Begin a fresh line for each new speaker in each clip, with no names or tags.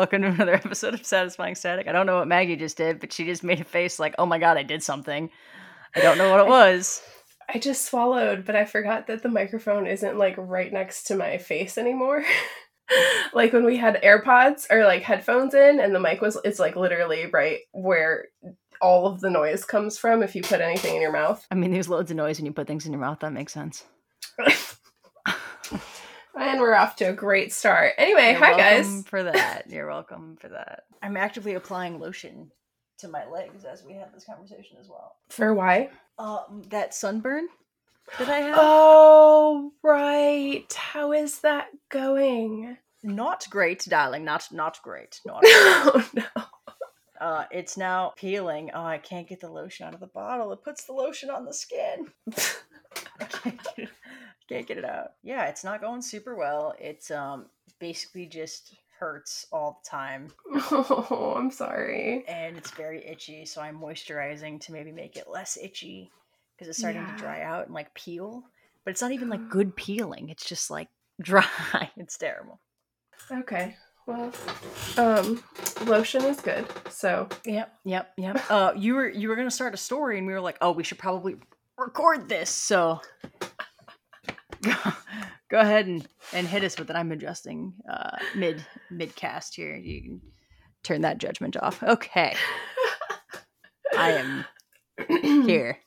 Welcome to another episode of Satisfying Static. I don't know what Maggie just did, but she just made a face like, oh my god, I did something. I don't know what it was.
I just swallowed, but I forgot that the microphone isn't like right next to my face anymore. like when we had AirPods or like headphones in and the mic was it's like literally right where all of the noise comes from if you put anything in your mouth.
I mean, there's loads of noise when you put things in your mouth. That makes sense.
And we're off to a great start. Anyway,
You're
hi
welcome
guys.
For that, you're welcome for that. I'm actively applying lotion to my legs as we have this conversation as well.
For why?
Um, that sunburn that I have,
Oh, right. How is that going?
not great, darling. Not not great. Not.
oh no.
Uh, it's now peeling. Oh, I can't get the lotion out of the bottle. It puts the lotion on the skin. I can't get it, can't get it out. Yeah, it's not going super well. It's um basically just hurts all the time
Oh, I'm sorry.
and it's very itchy, so I'm moisturizing to maybe make it less itchy because it's starting
Yeah.
to dry out and like peel. But it's not even like good peeling. It's just like dry. It's terrible.
Okay. Well, um, lotion is good. So
Yep, yep, yep. Uh, you were you were gonna start a story, and we were like, oh, we should probably record this. So go, go ahead and and hit us with it. I'm adjusting uh, mid mid cast here. You can turn that judgment off. Okay, I am here.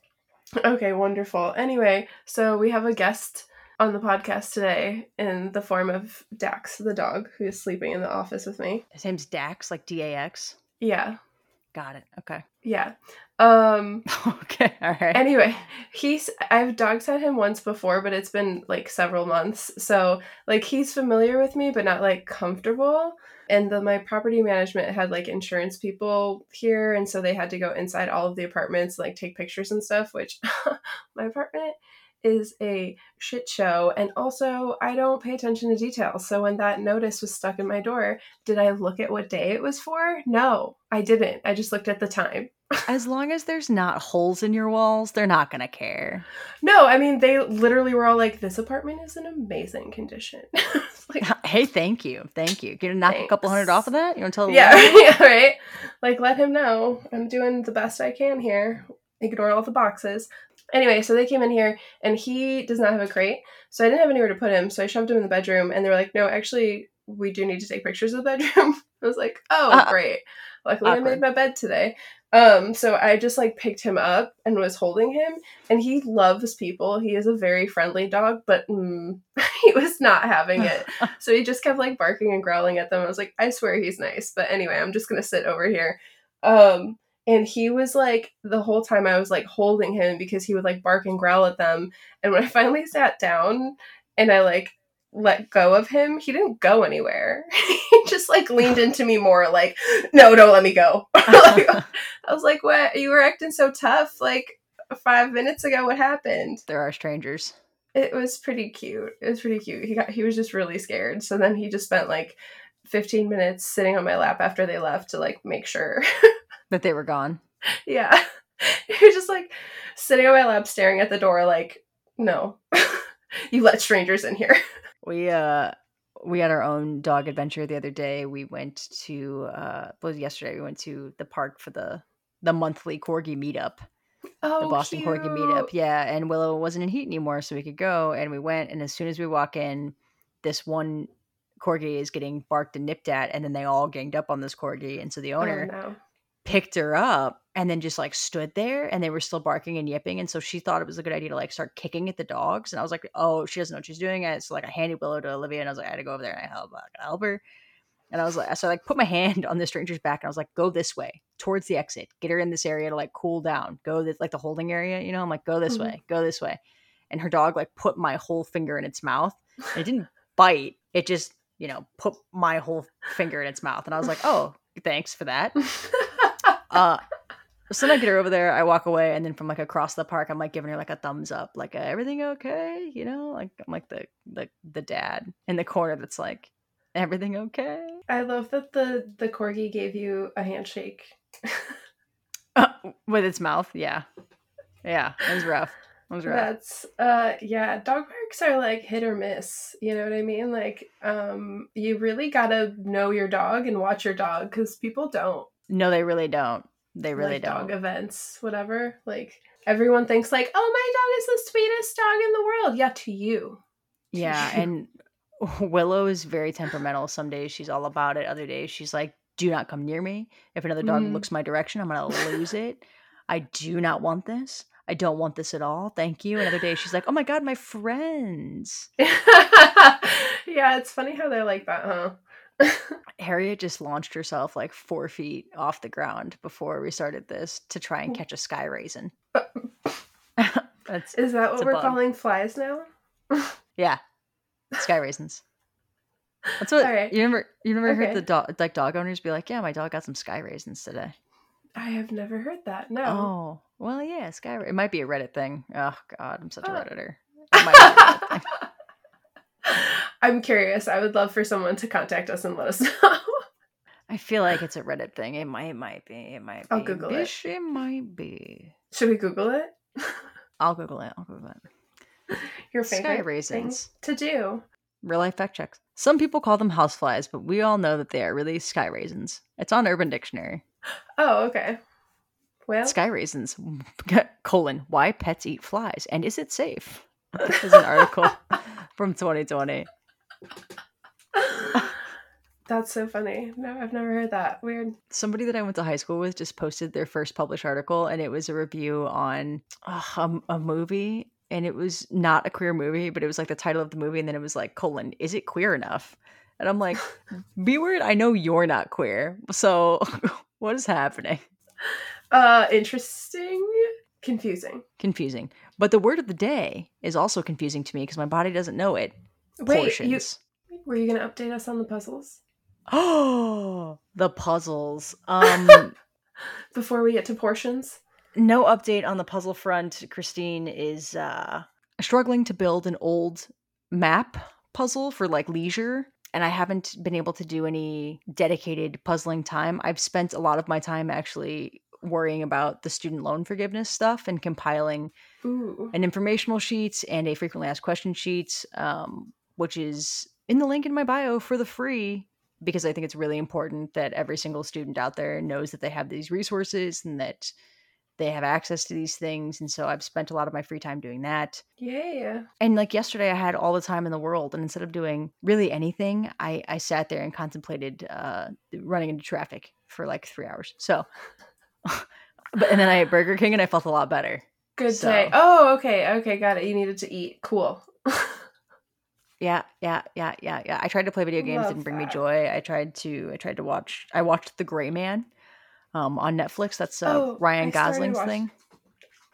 Okay, wonderful. Anyway, so we have a guest on the podcast today in the form of Dax, the dog, who is sleeping in the office with me.
His name's Dax, like D A X.
Yeah,
Got it. Okay.
yeah. Um.
okay. All right.
Anyway, he's I've dog sat him once before, but it's been like several months. So like he's familiar with me, but not like comfortable. And the my property management had like insurance people here, and so they had to go inside all of the apartments, like take pictures and stuff. Which my apartment is a shit show, and also I don't pay attention to details. So when that notice was stuck in my door, did I look at what day it was for? No, I didn't. I just looked at the time.
as long as there's not holes in your walls, they're not gonna care.
No, I mean they literally were all like, "This apartment is in amazing condition." Like,
Hey, thank you, thank you. Can you knock a couple hundred off of that? You want to tell?
yeah, yeah, right. Like, let him know I'm doing the best I can here. Ignore all the boxes. Anyway, so they came in here, and he does not have a crate, so I didn't have anywhere to put him. So I shoved him in the bedroom, and they were like, "No, actually, we do need to take pictures of the bedroom." I was like, "Oh,
Uh,
great." Luckily, I made my bed today. Um, so I just like picked him up and was holding him, and he loves people. He is a very friendly dog, but mm, he was not having it. so he just kept like barking and growling at them. I was like, I swear he's nice, but anyway, I'm just gonna sit over here. Um, and he was like the whole time I was like holding him because he would like bark and growl at them. And when I finally sat down and I like let go of him, he didn't go anywhere. he just like leaned into me more, like, no, don't let me go. Like, I was like, what? You were acting so tough like five minutes ago. What happened?
there are strangers.
It was pretty cute. It was pretty cute. He got he was just really scared. So then he just spent like 15 minutes sitting on my lap after they left to like make sure.
That they were gone.
yeah. He was just like sitting on my lap staring at the door like, "No. you let strangers in here."
We uh we had our own dog adventure the other day. We went to uh well yesterday we went to the park for the the monthly corgi meetup.
Oh,
the Boston Corgi meetup. Yeah, and Willow wasn't in heat anymore, so we could go. And we went, and as soon as we walk in, this one corgi is getting barked and nipped at, and then they all ganged up on this corgi. And so the owner
Oh, no.
Picked her up and then just like stood there, and they were still barking and yipping. And so she thought it was a good idea to like start kicking at the dogs. And I was like, oh, she doesn't know what she's doing. And so like I handed Willow to Olivia, and I was like, I had to go over there and I help, I help her. And I was like, so I like put my hand on the stranger's back, and I was like, go this way towards the exit. Get her in this area to like cool down. Go this like the holding area, you know. I'm like, go this
Mhm.
way, go this way. And her dog like put my whole finger in its mouth. And it didn't bite. It just you know put my whole finger in its mouth. And I was like, oh, thanks for that. Uh, so then I get her over there. I walk away, and then from like across the park, I'm like giving her like a thumbs up, like a, everything okay, you know, like I'm like the the the dad in the corner that's like everything okay
I love that the the corgi gave you a handshake.
Uh, with its mouth. Yeah, yeah, it was rough. It was rough.
That's uh yeah, dog parks are like hit or miss. You know what I mean? Like um you really got to know your dog and watch your dog cuz people don't.
No, they really don't. They really
like
don't.
dog events, whatever. Like everyone thinks like, "Oh, my dog is the sweetest dog in the world." Yeah, to you. To
Yeah, and Willow is very temperamental. Some days she's all about it. Other days she's like, "Do not come near me. If another dog
Mhm.
looks my direction, I'm gonna lose it. I do not want this. I don't want this at all. Thank you." Another day she's like, "Oh my god, my friends."
yeah, it's funny how they're like that, huh?
Harriet just launched herself like four feet off the ground before we started this to try
Mm.
and catch a sky raisin. That's
Is that what we're
bug.
calling flies now?
yeah, sky raisins. That's what you remember. You never heard the dog like dog owners be like, "Yeah, my dog got some sky raisins today."
I have never heard that. No.
Oh, well, yeah, sky. It might be a Reddit thing. Oh God, I'm such a
Oh.
redditor. It might be a Reddit thing.
I'm curious. I would love for someone to contact us and let us know.
I feel like it's a Reddit thing. It might, it might be. It might be.
I'll Google it.
Bish, it might be.
Should we Google it?
I'll Google it. I'll Google it.
Your favorite
raisins.
to do.
Real life fact checks. Some people call them houseflies, but we all know that they are really sky raisins. It's on Urban Dictionary.
Oh, okay. Well,
Sky raisins, colon, why pets eat flies, and is it safe? This is an article from 2020.
that's so funny. No, I've never heard that. Weird.
Somebody that I went to high school with just posted their first published article, and it was a review on uh, a, a movie, and it was not a queer movie, but it was like the title of the movie, and then it was like, colon, is it queer enough? And I'm like, be weird, I know you're not queer, so what is happening?
Uh, interesting. Confusing.
confusing. But the word of the day is also confusing to me because my body doesn't know it.
Wait,
Portions.
you were you gonna update us on the puzzles
Oh, the puzzles. Um,
before we get to portions?
no update on the puzzle front. Kristine is uh, struggling to build an old map puzzle for like leisure. And I haven't been able to do any dedicated puzzling time. I've spent a lot of my time actually worrying about the student loan forgiveness stuff and compiling
Ooh.
an informational sheet and a frequently asked question sheet, um, which is in the link in my bio for the free because I think it's really important that every single student out there knows that they have these resources and that they have access to these things. And so I've spent a lot of my free time doing that.
Yeah.
And like yesterday, I had all the time in the world, and instead of doing really anything, I I sat there and contemplated uh, running into traffic for like three hours. So, but and then I ate Burger King, and I felt a lot better.
Good
So-
day. Oh, okay. Okay, got it. You needed to eat. Cool.
Yeah, yeah, yeah, yeah, yeah. I tried to play video games,
Love
didn't bring me joy. I tried to, I tried to watch. I watched The Gray Man, um, on Netflix. That's uh,
Oh,
Ryan Gosling's
watch-
thing.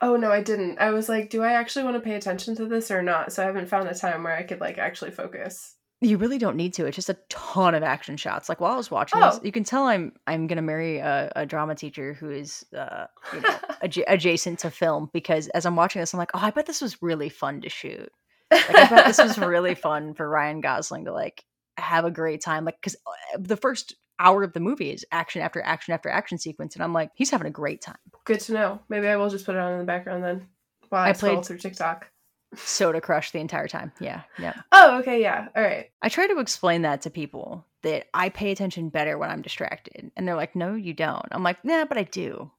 oh no, I didn't. I was like, do I actually want to pay attention to this or not? So I haven't found a time where I could like actually focus.
You really don't need to. It's just a ton of action shots. Like while I was watching this,
Oh.
you can tell I'm I'm gonna marry a, a drama teacher who is, uh, you know, adja- adjacent to film because as I'm watching this, I'm like, oh, I bet this was really fun to shoot. Like I bet this was really fun for Ryan Gosling to like have a great time. Like because uh, the first hour of the movie is action after action after action sequence, and I'm like, he's having a great time.
Good to know. Maybe I will just put it on in the background then while I,
I played-
through TikTok.
Soda Crush the entire time. Yeah, yeah.
Oh, okay, yeah. All right.
I try to explain that to people that I pay attention better when I'm distracted, and they're like, "No, you don't." I'm like, "Nah, but I do."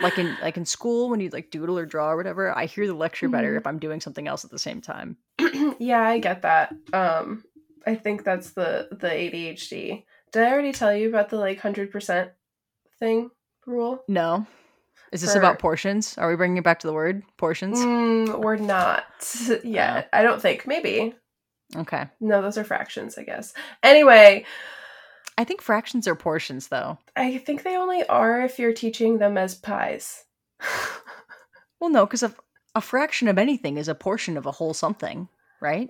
Like in like in school when you like doodle or draw or whatever, I hear the lecture better
Mhm.
if I'm doing something else at the same time.
yeah, I get that. Um, I think that's the the ADHD. Did I already tell you about the like hundred percent thing rule?
No, is this
For-
about portions? Are we bringing it back to the word portions?
Mm, we're not yet. I don't think. Maybe.
Okay,
No, those are fractions, I guess. Anyway,
I think fractions are portions though.
I think they only are if you're teaching them as pies.
Well, no, because a, a fraction of anything is a portion of a whole something, right?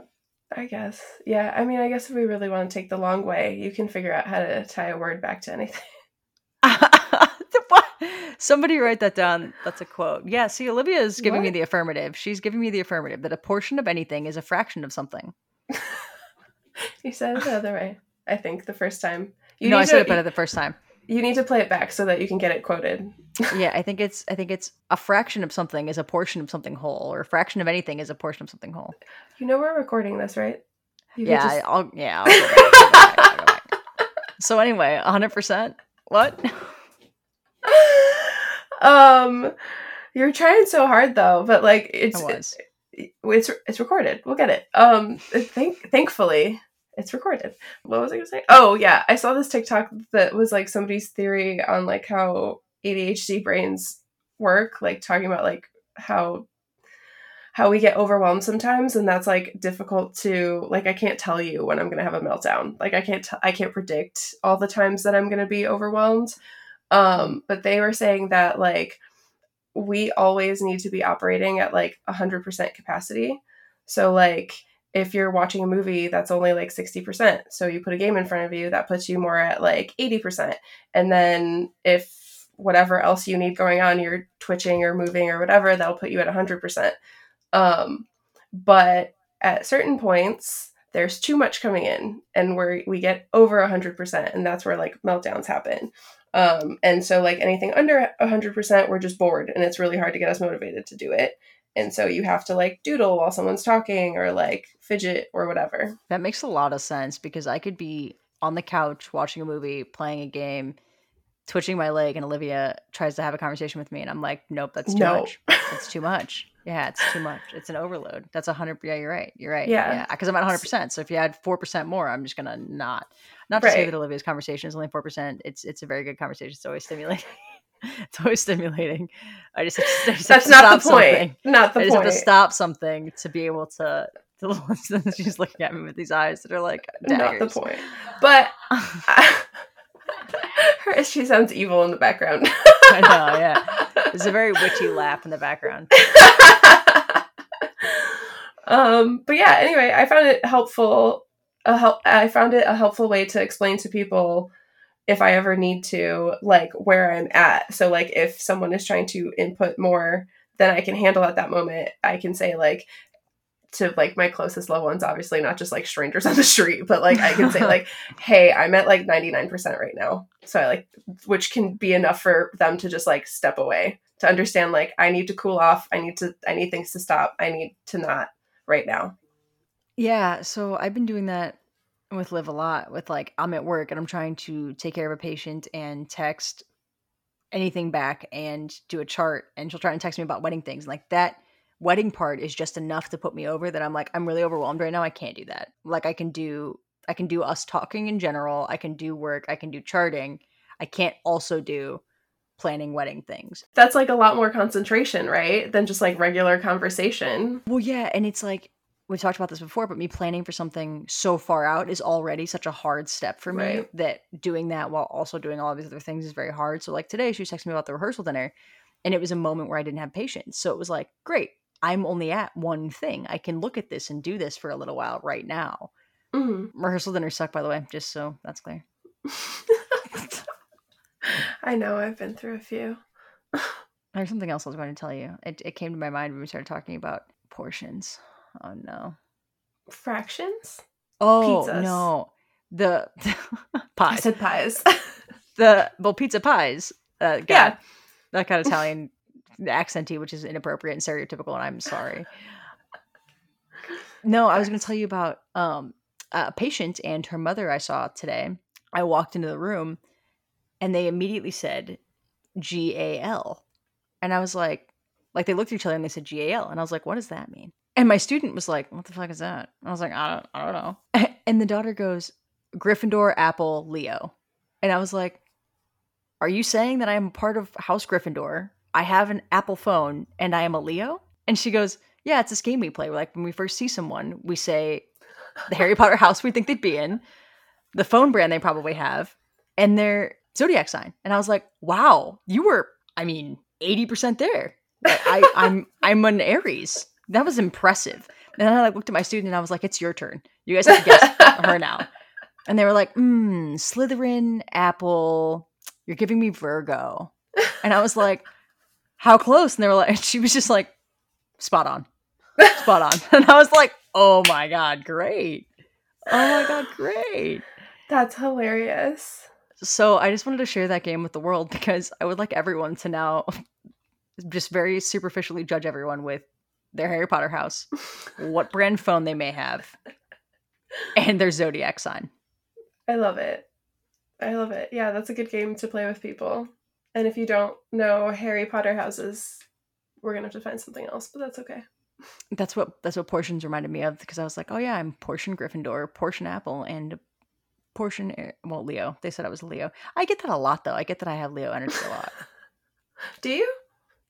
I guess. Yeah, I mean, I guess if we really want to take the long way, you can figure out how to tie a word back to anything.
Somebody write that down. That's a quote. Yeah, see, Olivia is giving me the affirmative. She's giving me the affirmative that a portion of anything is a fraction of something.
You said it the other way. I think the first time.
You no, I said
to-
it better the first time.
You need to play it back so that you can get it quoted.
yeah, I think it's I think it's a fraction of something is a portion of something whole, or a fraction of anything is a portion of something whole.
You know we're recording this, right? You
yeah,
just-
I'll yeah. I'll back, I'll back, I'll go back. So anyway, hundred percent. What?
um, you're trying so hard though, but like it's it's it's recorded. We'll get it. Um, thank thankfully it's recorded. What was I gonna say? Oh yeah, I saw this TikTok that was like somebody's theory on like how ADHD brains work, like talking about like how how we get overwhelmed sometimes and that's like difficult to like I can't tell you when I'm going to have a meltdown. Like I can't I can't predict all the times that I'm going to be overwhelmed. Um but they were saying that like we always need to be operating at like 100% capacity. So like if you're watching a movie that's only like 60%, so you put a game in front of you that puts you more at like 80%. And then if whatever else you need going on, you're twitching or moving or whatever, that'll put you at 100%. Um, but at certain points, there's too much coming in and where we get over 100%, and that's where like meltdowns happen. Um, and so, like anything under 100%, we're just bored and it's really hard to get us motivated to do it. And so you have to like doodle while someone's talking or like fidget or whatever.
That makes a lot of sense because I could be on the couch watching a movie, playing a game, twitching my leg, and Olivia tries to have a conversation with me, and I'm like, nope, that's too
No.
much. It's too much. Yeah, it's too much. It's an overload. That's a hundred. Yeah, you're right. You're right.
Yeah.
yeah. Because I'm at hundred percent. So if you add four percent more, I'm just gonna not. Not to say
Right.
that Olivia's conversation is only four percent. It's it's a very good conversation. It's always stimulating. it's always stimulating. I just, I just have
That's
to
not the
stop
point.
something.
Not the
I just
point.
have to stop something to be able to to listen. She's looking at me with these eyes that are like
Not the point. But her, she sounds evil in the background.
I know, yeah. There's a very witchy laugh in the background.
um, but yeah, anyway, I found it helpful. A help, I found it a helpful way to explain to people if I ever need to, like where I'm at. So, like, if someone is trying to input more than I can handle at that moment, I can say like to like my closest loved ones, obviously not just like strangers on the street, but like I can say like, "Hey, I'm at like 99% right now." So I like, which can be enough for them to just like step away to understand like I need to cool off. I need to. I need things to stop. I need to not right now.
Yeah, so I've been doing that with live a lot. With like, I'm at work and I'm trying to take care of a patient and text anything back and do a chart, and she'll try and text me about wedding things. Like that wedding part is just enough to put me over that I'm like, I'm really overwhelmed right now. I can't do that. Like I can do, I can do us talking in general. I can do work. I can do charting. I can't also do planning wedding things.
That's like a lot more concentration, right? Than just like regular conversation.
Well, yeah, and it's like we talked about this before, but me planning for something so far out is already such a hard step for me
Right.
that doing that while also doing all these other things is very hard. So like today she was texting me about the rehearsal dinner and it was a moment where I didn't have patience. So it was like, great, I'm only at one thing. I can look at this and do this for a little while right now.
hmm
Rehearsal dinner suck, by the way, just so that's clear.
I know. I've been through a few.
There's something else I was going to tell you. It, it came to my mind when we started talking about portions. Oh no.
Fractions.
Oh
Pizzas.
no. The
I
pies.
said pies.
the well pizza pies uh got
Yeah.
that kind of italian accenty which is inappropriate and stereotypical and i'm sorry no i was going to tell you about um a patient and her mother i saw today i walked into the room and they immediately said gal and i was like like they looked at each other and they said gal and i was like what does that mean and my student was like what the fuck is that i was like i don't, I don't know and the daughter goes gryffindor apple leo and i was like are you saying that I am part of House Gryffindor? I have an Apple phone and I am a Leo? And she goes, Yeah, it's this game we play. Like when we first see someone, we say the Harry Potter house we think they'd be in, the phone brand they probably have, and their zodiac sign. And I was like, Wow, you were, I mean, 80% there. Like, I, I'm I'm an Aries. That was impressive. And then I like looked at my student and I was like, It's your turn. You guys have to guess her now. And they were like, hmm, Slytherin, Apple, you're giving me Virgo. And I was like, how close? And they were like, she was just like, spot on, spot on. And I was like, oh my God, great. Oh my God, great.
That's hilarious.
So I just wanted to share that game with the world because I would like everyone to now just very superficially judge everyone with their Harry Potter house, what brand phone they may have, and their zodiac sign.
I love it. I love it. Yeah, that's a good game to play with people. And if you don't know Harry Potter houses, we're gonna have to find something else, but that's okay.
That's what that's what portions reminded me of because I was like, oh yeah, I'm portion Gryffindor, portion Apple, and portion well Leo. They said I was Leo. I get that a lot though. I get that I have Leo energy a lot.
Do you?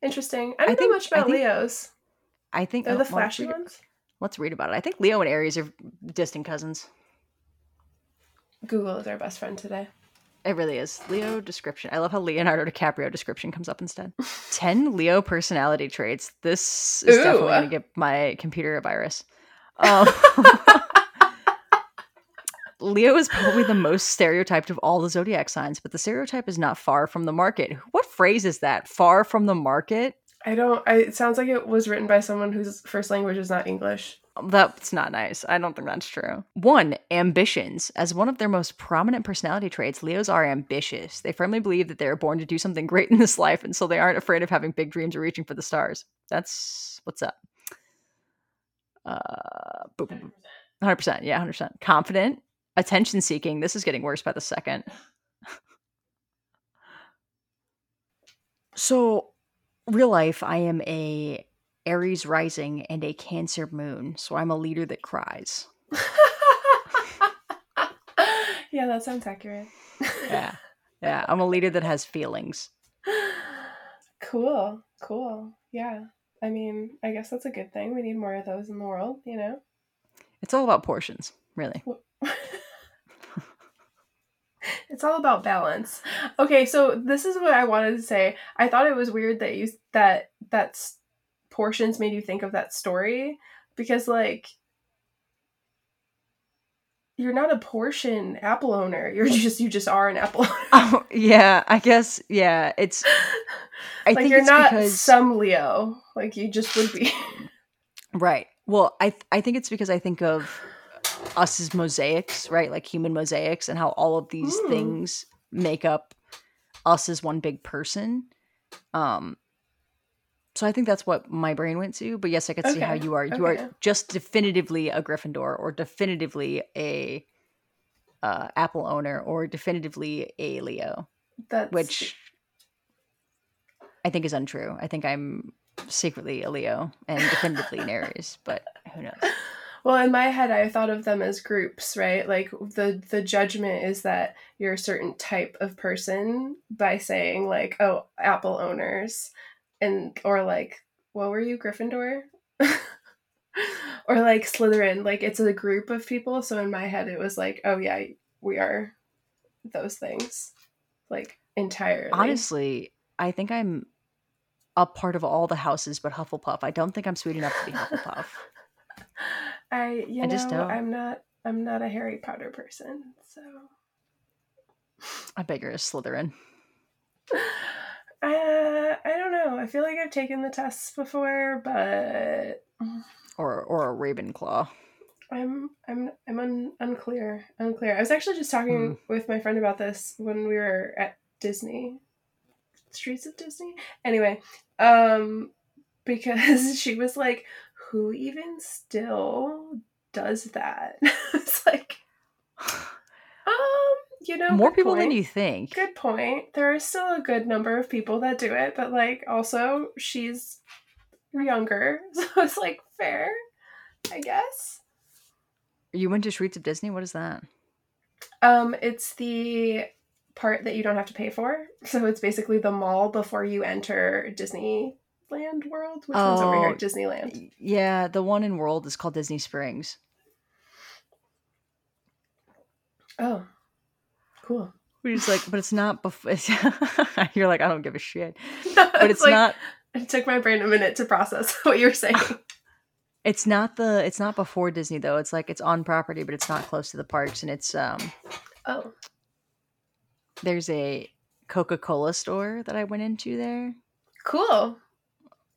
Interesting. I don't I think, know much about think, Leos.
I think
they're oh, the flashy let's ones.
Let's read about it. I think Leo and Aries are distant cousins.
Google is our best friend today.
It really is. Leo description. I love how Leonardo DiCaprio description comes up instead. 10 Leo personality traits. This is Ooh. definitely going to get my computer a virus. Um, Leo is probably the most stereotyped of all the zodiac signs, but the stereotype is not far from the market. What phrase is that? Far from the market?
I don't. I, it sounds like it was written by someone whose first language is not English.
That's not nice. I don't think that's true. One, ambitions. As one of their most prominent personality traits, Leos are ambitious. They firmly believe that they are born to do something great in this life, and so they aren't afraid of having big dreams or reaching for the stars. That's what's up. Uh, 100%. 100%. Yeah, 100%. Confident, attention seeking. This is getting worse by the second. so, real life, I am a Aries rising, and a Cancer moon. So I'm a leader that cries.
yeah, that sounds accurate.
yeah. Yeah. I'm a leader that has feelings.
Cool. Cool. Yeah. I mean, I guess that's a good thing. We need more of those in the world, you know?
It's all about portions, really.
It's all about balance. Okay, so this is what I wanted to say. I thought it was weird that you that that's portions made you think of that story because like you're not a portion apple owner. You're mm. just you just are an apple owner.
Oh yeah i guess yeah it's
i like think you're not because... some leo. Like you just would be.
Right. Well i i think it's because i think of us as mosaics right like human mosaics and how all of these mm. things make up us as one big person um so I think that's what my brain went to. But yes, I could okay. see how you are. You okay. are just definitively a Gryffindor, or definitively a uh, Apple owner, or definitively a Leo. That's... Which I think is untrue. I think I'm secretly a Leo and definitively an Aries, but who knows?
Well, in my head, I thought of them as groups, right? Like the the judgment is that you're a certain type of person by saying like, oh, Apple owners and or like what were you Gryffindor? or like Slytherin, like it's a group of people. So in my head, it was like, oh yeah, we are those things, like entirely.
Honestly, I think I'm a part of all the houses but Hufflepuff. I don't think I'm sweet enough to be Hufflepuff.
I you I know just don't. I'm not I'm not a Harry Potter person, so
I bet you're a Slytherin.
Uh, I don't know. I feel like I've taken the tests before, but
or or a Ravenclaw.
I'm I'm I'm un, unclear. Unclear. I was actually just talking mm. with my friend about this when we were at Disney. Streets of Disney. Anyway, um because she was like, "Who even still does that?" it's like um you know,
more people point. than you think.
Good point. There is still a good number of people that do it, but like also she's younger, so it's like fair, I guess.
You went to Streets of Disney. What is that?
Um, it's the part that you don't have to pay for. So it's basically the mall before you enter Disneyland World. Which oh, one's over here? Oh, Disneyland.
Yeah, the one in World is called Disney Springs.
Oh, cool.
We're just like, but it's not before. You're like, I don't give a shit. But it's, it's like, not.
It took my brain a minute to process what you were saying.
It's not the. It's not before Disney though. It's like it's on property, but it's not close to the parks, and it's um.
Oh.
There's a Coca Cola store that I went into there.
Cool.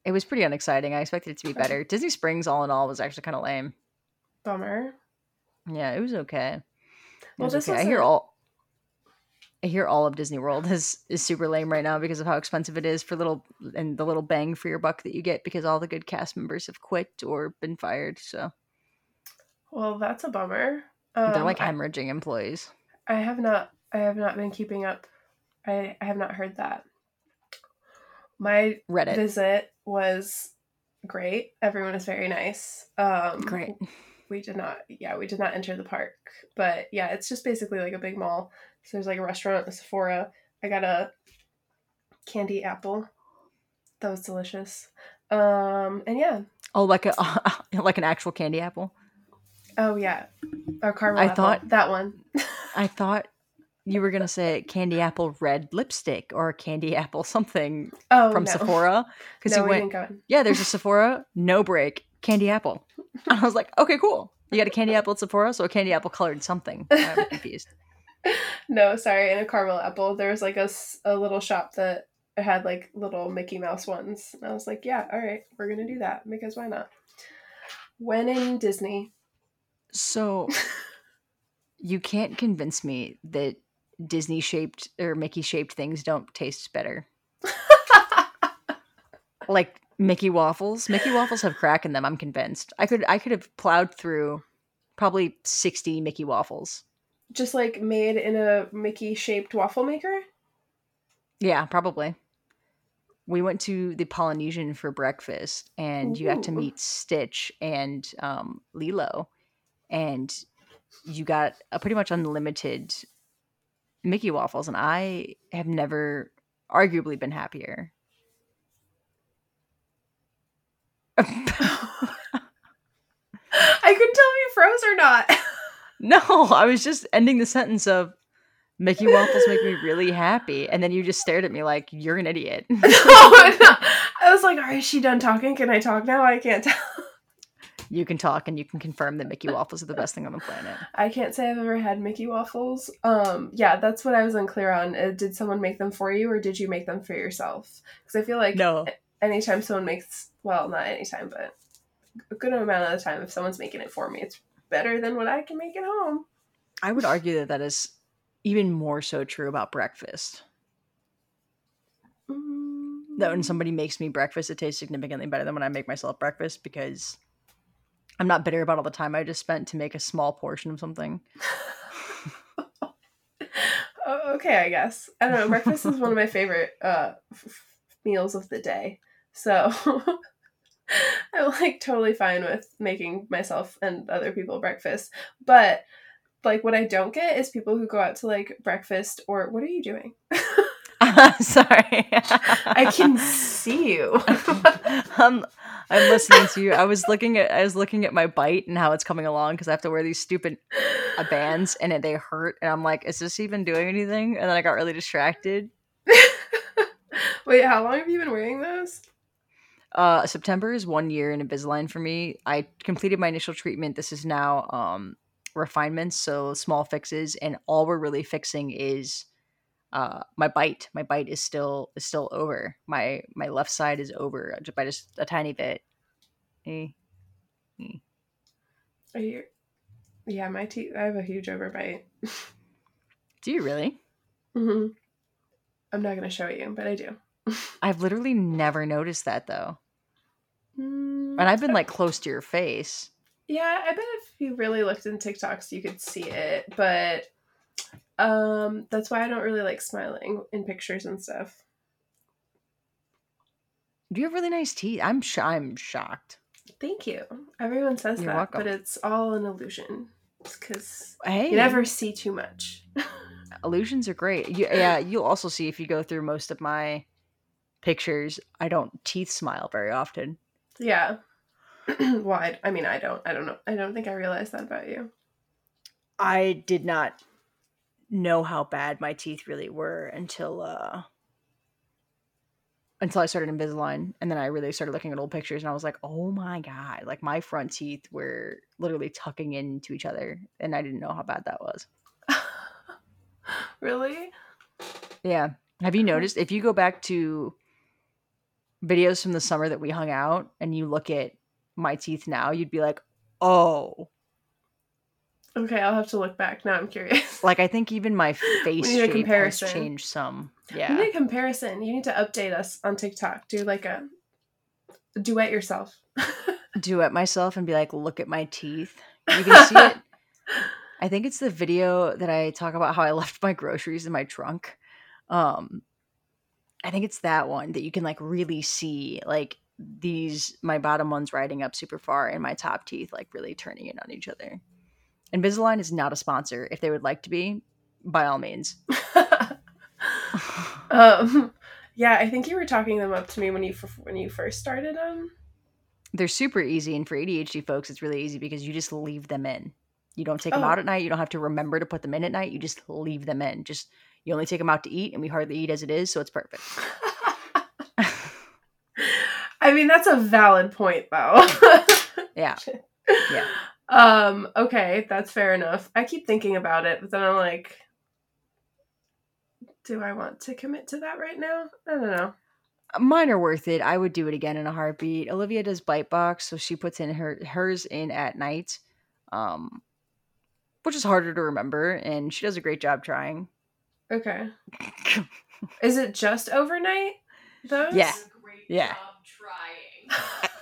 It was pretty unexciting. I expected it to be better. Disney Springs, all in all, was actually kind of lame.
Bummer.
Yeah, it was okay. It well, was this okay. I hear all I hear all of Disney World is is super lame right now because of how expensive it is for little and the little bang for your buck that you get because all the good cast members have quit or been fired. So
Well, that's a bummer.
they're
Um,
like
I-
hemorrhaging employees.
I have not I have not been keeping up. I, I have not heard that. My
Reddit.
visit was great. Everyone is very nice. Um
Great.
We did not yeah, we did not enter the park. But yeah, it's just basically like a big mall. So there's like a restaurant, a Sephora. I got a candy apple. That was delicious. Um and yeah.
Oh, like a like an actual candy apple.
Oh yeah. Or caramel
I
apple.
thought-
that one.
I thought you were gonna say candy apple red lipstick or candy apple something
Oh
from
no.
Sephora because
No,
you
we
went. Yeah, there's a Sephora, no break, candy apple. And I was like, okay, cool. You got a candy apple at Sephora, so a candy apple colored something. I'm confused.
No, sorry, in a caramel apple. There was like a little shop that had like little Mickey Mouse ones. And I was like, yeah, all right, we're going to do that because why not? When in Disney.
So you can't convince me that Disney shaped or Mickey shaped things don't taste better. Like Mickey waffles. Mickey waffles have crack in them, I'm convinced. I could I could have plowed through probably 60 Mickey waffles.
Just like made in a Mickey shaped waffle maker.
Yeah, probably. We went to the Polynesian for breakfast, and you got to meet Stitch and um, Lilo, and you got a pretty much unlimited Mickey waffles, and I have never arguably been happier.
I couldn't tell if you froze or not.
no, I was just ending the sentence of Mickey waffles make me really happy, and then you just stared at me like you're an idiot.
no. I was like, all right, is she done talking? Can I talk now? I can't tell.
You can talk, and you can confirm that Mickey waffles are the best thing on the planet.
I can't say I've ever had Mickey waffles. Um, yeah, that's what I was unclear on. Uh, did someone make them for you, or did you make them for yourself? Because I feel like
No,
anytime someone makes, well, not anytime, but a good amount of the time, if someone's making it for me, it's better than what I can make at home.
I would argue that that is even more so true about breakfast. That when somebody makes me breakfast, it tastes significantly better than when I make myself breakfast because I'm not bitter about all the time I just spent to make a small portion of something.
Oh, okay, I guess. I don't know. Breakfast is one of my favorite uh, f- meals of the day. So I'm like totally fine with making myself and other people breakfast. But like what I don't get is people who go out to like breakfast or what are you doing?
Sorry.
I can see you.
um, I'm listening to you. I was looking at I was looking at my bite and how it's coming along because I have to wear these stupid uh, bands and it, they hurt and I'm like, is this even doing anything? And then I got really distracted.
Wait, how long have you been wearing those?
Uh, September is one year in Invisalign for me. I completed my initial treatment. This is now um, refinements, so small fixes, and all we're really fixing is uh, my bite. My bite is still is still over. My my left side is over by just a tiny bit. Eh.
Are you? Yeah, my teeth. I have a huge overbite.
Do you really?
hmm I'm not gonna show it you, but I do.
I've literally never noticed that though,
Mm,
and I've been like close to your face.
Yeah, I bet if you really looked in TikToks, you could see it. But um, that's why I don't really like smiling in pictures and stuff.
Do you have really nice teeth? I'm sh- I'm shocked.
Thank you. Everyone says
You're
that,
welcome.
but it's all an illusion. because
Hey,
you never see too much.
illusions are great. You, yeah, you'll also see if you go through most of my pictures, I don't teeth smile very often.
yeah. well, I, I mean, I don't. I don't know. I don't think I realized that about you.
I did not know how bad my teeth really were until uh until I started Invisalign and then I really started looking at old pictures and I was like, "Oh my god, like my front teeth were literally tucking into each other and I didn't know how bad that was."
really?
Yeah. Have you noticed if you go back to videos from the summer that we hung out and you look at my teeth now, you'd be like, "Oh,
Okay, I'll have to look back. Now I'm curious.
Like I think even my face shape has changed some.
You
Yeah.
need a comparison. You need to update us on TikTok. Do like a duet yourself.
do it myself and be like, look at my teeth. You can see it. I think it's the video that I talk about how I left my groceries in my trunk. Um, I think it's that one that you can like really see like these my bottom ones riding up super far and my top teeth like really turning in on each other. Invisalign is not a sponsor. If they would like to be, by all means.
um, yeah, I think you were talking them up to me when you when you first started them.
They're super easy, and for ADHD folks, it's really easy because you just leave them in. You don't take them
Oh.
out at night. You don't have to remember to put them in at night. You just leave them in. Just you only take them out to eat, and we hardly eat as it is, so it's perfect.
I mean, that's a valid point, though.
Yeah, Yeah.
Um. Okay, that's fair enough. I keep thinking about it, but then I'm like, do I want to commit to that right now? I don't know.
mine are worth it. I would do it again in a heartbeat. Olivia does bite box, so she puts in her hers in at night, um, which is harder to remember, and she does a great job trying.
Okay. Is it just overnight? Those?
Yeah.
Great
Yeah.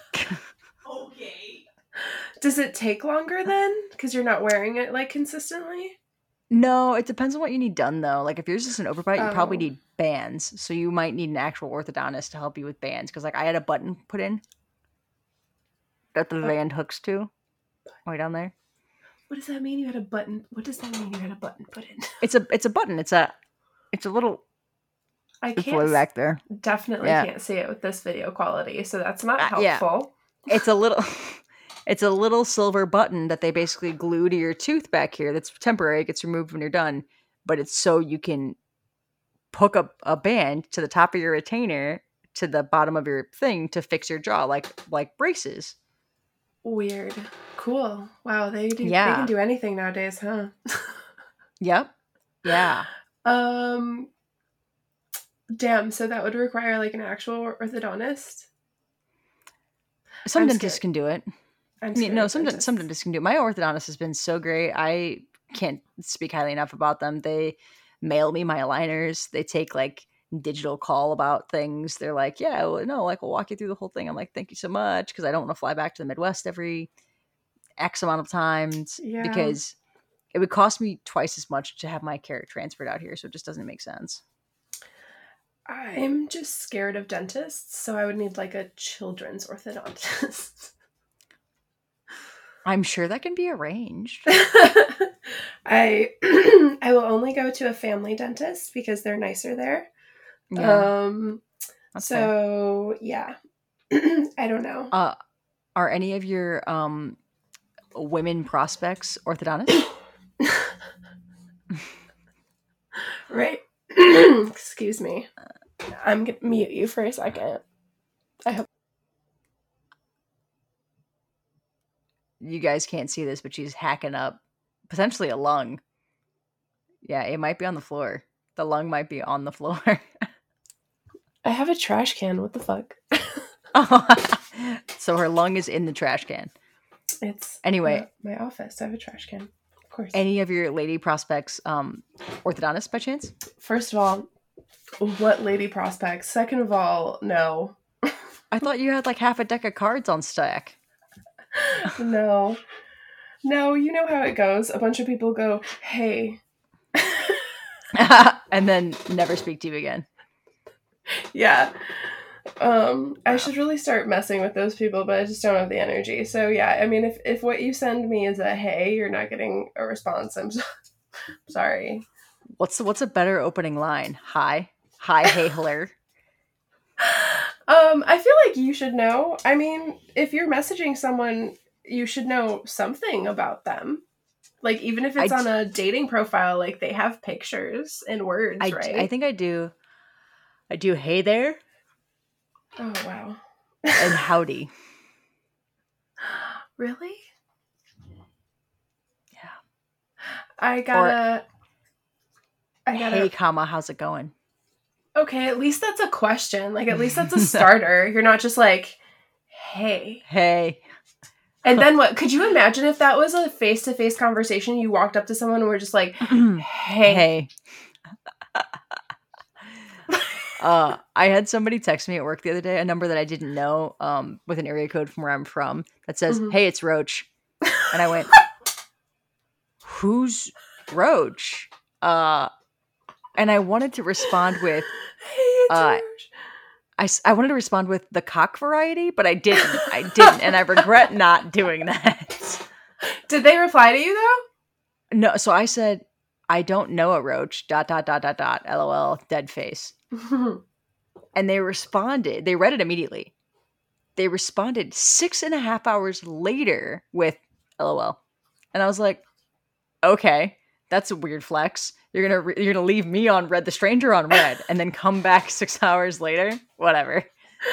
job trying. okay.
Does it take longer then? Because you're not wearing it like consistently.
No, it depends on what you need done though. Like if yours is an overbite, you probably
Oh.
need bands. So you might need an actual orthodontist to help you with bands. Because like I had a button put in that the
Oh.
band hooks to. Way down there.
What does that mean? You had a button. What does that mean? You had a button put in.
It's a it's a button. It's a it's a little
I can't.
way back there.
Definitely
Yeah.
can't see it with this video quality, so that's not
Uh, yeah.
helpful.
It's a little it's a little silver button that they basically glue to your tooth back here that's temporary, it gets removed when you're done. But it's so you can hook up a band to the top of your retainer to the bottom of your thing to fix your jaw like like braces.
Weird. Cool. Wow, they do.
Yeah.
They can do anything nowadays, huh?
Yep. Yeah.
um. Damn. So that would require like an actual orthodontist.
Some
I'm
dentists
scared.
can do it.
I'm
I mean, no,
of
some dent- some
dentists.
dentists can do it. My orthodontist has been so great. I can't speak highly enough about them. They mail me my aligners. They take like digital call about things. They're like, yeah, well, no, like we'll walk you through the whole thing. I'm like, thank you so much because I don't want to fly back to the Midwest every X amount of times
Yeah.
because it would cost me twice as much to have my care transferred out here. So it just doesn't make sense.
I'm just scared of dentists, so I would need like a children's orthodontist.
I'm sure that can be arranged.
I I will only go to a family dentist because they're nicer there.
Yeah,
Um
that's fair.
so yeah. I don't know.
Uh, are any of your um women prospects orthodontists?
Right. Excuse me. I'm gonna mute you for a second.
You guys can't see this, but she's hacking up potentially a lung. Yeah, it might be on the floor. The lung might be on the floor.
I have a trash can. What the fuck?
so her lung is in the trash can.
It's
Anyway.
my office. I have a trash can. Of course.
Any of your lady prospects um orthodontist by chance?
First of all, what lady prospects? Second of all, no.
I thought you had like half a deck of cards on stack.
No. No, you know how it goes. A bunch of people go, hey.
and then never speak to you again.
Yeah. Um, I should really start messing with those people, but I just don't have the energy. So yeah, I mean if if what you send me is a hey, you're not getting a response. I'm so- sorry.
What's what's a better opening line? Hi. Hi, hey.
Um, I feel like you should know. I mean, if you're messaging someone, you should know something about them. Like even if it's
I
on
d-
a dating profile, like they have pictures and words,
I,
right?
I think I do. I do hey there
Oh wow.
and howdy.
really?
Yeah.
I gotta. I gotta.
Hey, comma, how's it going?
Okay, at least that's a question. Like at least that's a starter. You're not just like, "Hey."
Hey.
And then what? Could you imagine if that was a face to face conversation? You walked up to someone and were just like, "Hey,
hey. uh, I had somebody text me at work the other day, a number that I didn't know, um, with an area code from where I'm from that says,
Mhm.
"Hey, it's Roach," and I went, "Who's Roach?" Uh, and I wanted to respond with, Uh,
Roach."
I, I wanted to respond with the cock variety, but I didn't. I didn't, and I regret not doing that.
Did they reply to you though?
No, so I said, I don't know a roach. Dot dot dot dot dot. LOL. Dead face. And they responded. They read it immediately. They responded six and a half hours later with LOL. And I was like, okay, that's a weird flex. You're gonna re- you're gonna leave me on read, the stranger on read, and then come back six hours later. Whatever.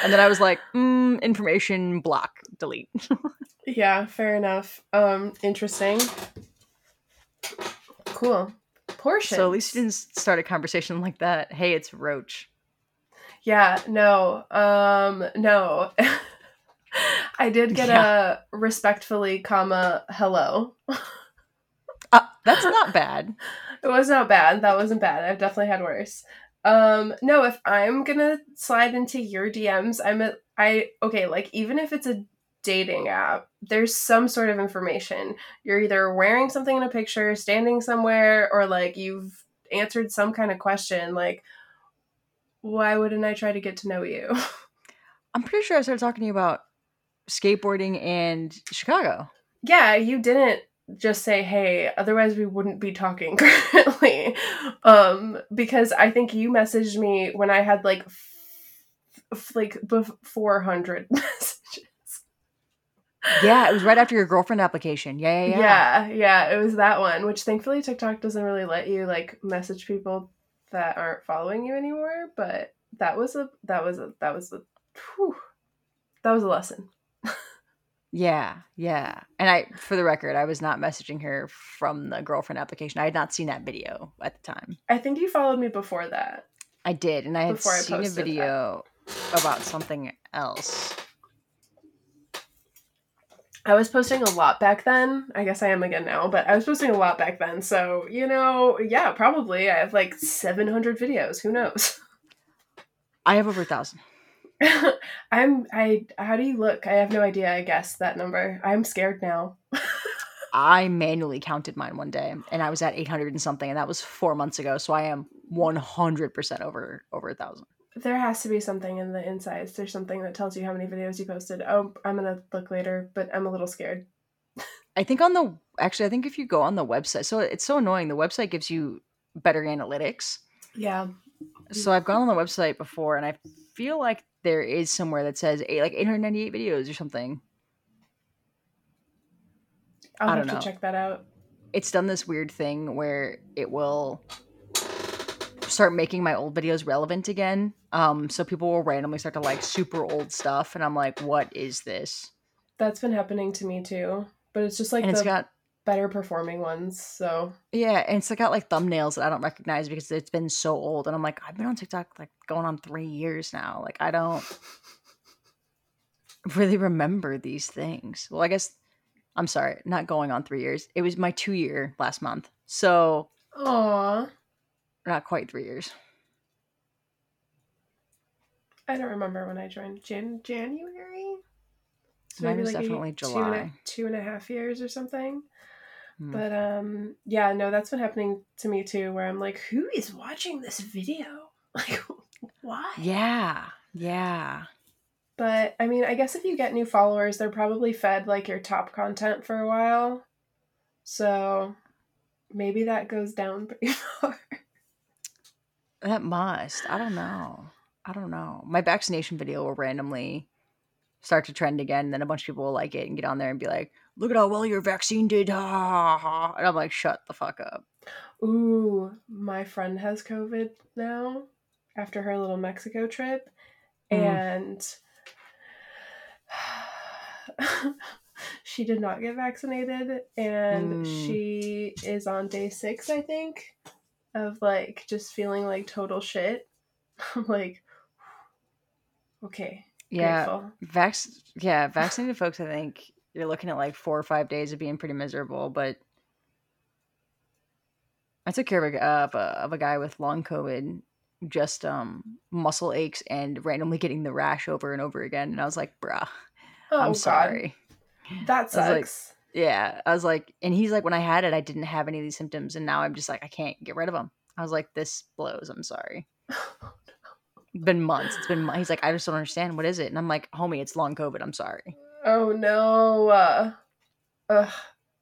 And then I was like, mm, information block, delete.
yeah, fair enough. Um, interesting. Cool. Portion.
So at least you didn't start a conversation like that. Hey, it's Roach.
Yeah, no. Um no. I did get a respectfully comma hello.
Uh, that's not bad.
It was not bad. That wasn't bad. I've definitely had worse. Um no, if I'm going to slide into your DMs, I'm a, I okay, like even if it's a dating app, there's some sort of information. You're either wearing something in a picture, standing somewhere or like you've answered some kind of question like why wouldn't I try to get to know you?
I'm pretty sure I started talking to you about skateboarding and Chicago.
yeah, you didn't just say hey, otherwise we wouldn't be talking currently. Um because I think you messaged me when I had like f- like bef- 400 messages.
Yeah, it was right after your girlfriend application. Yeah, yeah, yeah.
yeah, yeah, it was that one, which thankfully TikTok doesn't really let you like message people that aren't following you anymore, but that was a that was a that was a whew, that was a lesson.
Yeah, yeah. And I, for the record, I was not messaging her from the girlfriend application. I had not seen that video at the time.
I think you followed me before that.
I did, and I had
Before I
seen a
posted that.
video about something else.
I was posting a lot back then. I guess I am again now, but I was posting a lot back then. So, you know, yeah, probably. I have like 700 videos. Who knows?
I have over a thousand.
I'm, I, how do you look? I have no idea. I guess that number. I'm scared now.
I manually counted mine one day, and I was at eight hundred and something, and that was four months ago. So I am one hundred percent over over a thousand.
There has to be something in the insides. There's something that tells you how many videos you posted. Oh, I'm going to look later, but I'm a little scared.
I think on the actually, I think if you go on the website, so it's so annoying. The website gives you better analytics.
Yeah.
So I've gone on the website before, and I feel like there is somewhere that says eight, like 898 videos or something.
I'll
I
have
don't
to
know.
check that out.
It's done this weird thing where it will start making my old videos relevant again. Um, so people will randomly start to like super old stuff, and I'm like, what is this?
That's been happening to me too. But it's just like
and
the
it's got
better performing ones. So,
yeah, and it's got like thumbnails that I don't recognize because it's been so old, and I'm like, I've been on TikTok like going on three years now. Like I don't really remember these things. Well, I guess I'm sorry, not going on three years. It was my two year last month, so
aw.
not quite three years.
I don't remember when I joined. Jan- January? So
Mine
maybe
was
like a-
definitely
two and a- two and a half years or something.
Hmm.
But um, yeah, no, that's been happening to me too. Where I'm like, who is watching this video? Like, why?
Yeah, yeah.
But I mean, I guess if you get new followers, they're probably fed like your top content for a while. So maybe that goes down pretty far.
That must. I don't know. I don't know. My vaccination video will randomly start to trend again, and then a bunch of people will like it and get on there and be like, "Look at how well your vaccine did!" Ha, ha, ha. And I'm like, "Shut the fuck up."
Ooh, my friend has COVID now after her little Mexico trip.
Mm.
And she did not get vaccinated. And
Mm.
she is on day six, I think, of like just feeling like total shit. I'm like, okay.
Yeah,
Grateful.
vac. Yeah, vaccinated folks. I think you're looking at like four or five days of being pretty miserable. But I took care of a, of a, of a guy with long COVID, just um muscle aches and randomly getting the rash over and over again. And I was like, bruh,
Oh,
I'm
God.
sorry.
That
I like-
sucks.
Yeah. I was like, and he's like, when I had it, I didn't have any of these symptoms. And now I'm just like, I can't get rid of them. I was like, this blows. I'm sorry. Been months. It's been, he's like, I just don't understand. What is it? And I'm like, homie, it's long COVID. I'm sorry.
Oh no. Uh, ugh,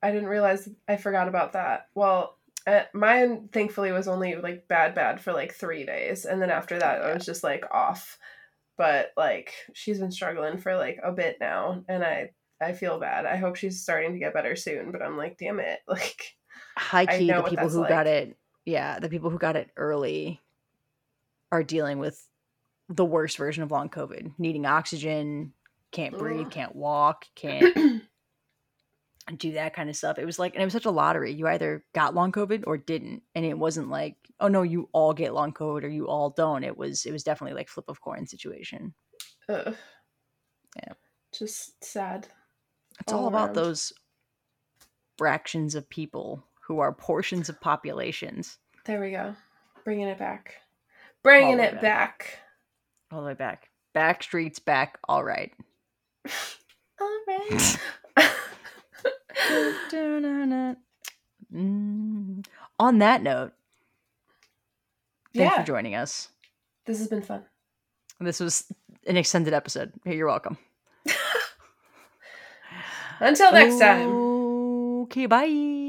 I didn't realize I forgot about that. Well, uh, mine thankfully was only like bad, bad for like three days, and then after that, I was just like off. But like, she's been struggling for like a bit now, and I I feel bad. I hope she's starting to get better soon. But I'm like, damn it, like,
high key the people who
like.
got it yeah the people who got it early are dealing with the worst version of long covid needing oxygen can't breathe
Ugh.
can't walk can't do that kind of stuff it was like and it was such a lottery you either got long covid or didn't and it wasn't like oh no you all get long covid or you all don't it was it was definitely like flip of coin situation
ugh.
Yeah.
just sad.
it's
All
all about those fractions of people who are portions of populations
There we go, bringing it back, bringing it back.
All the way back back streets back all right
All right.
Mm. On that note, thanks
yeah,
for joining us.
this has been fun.
This was an extended episode. Hey, you're welcome.
Until next time.
Okay, bye.
Bye.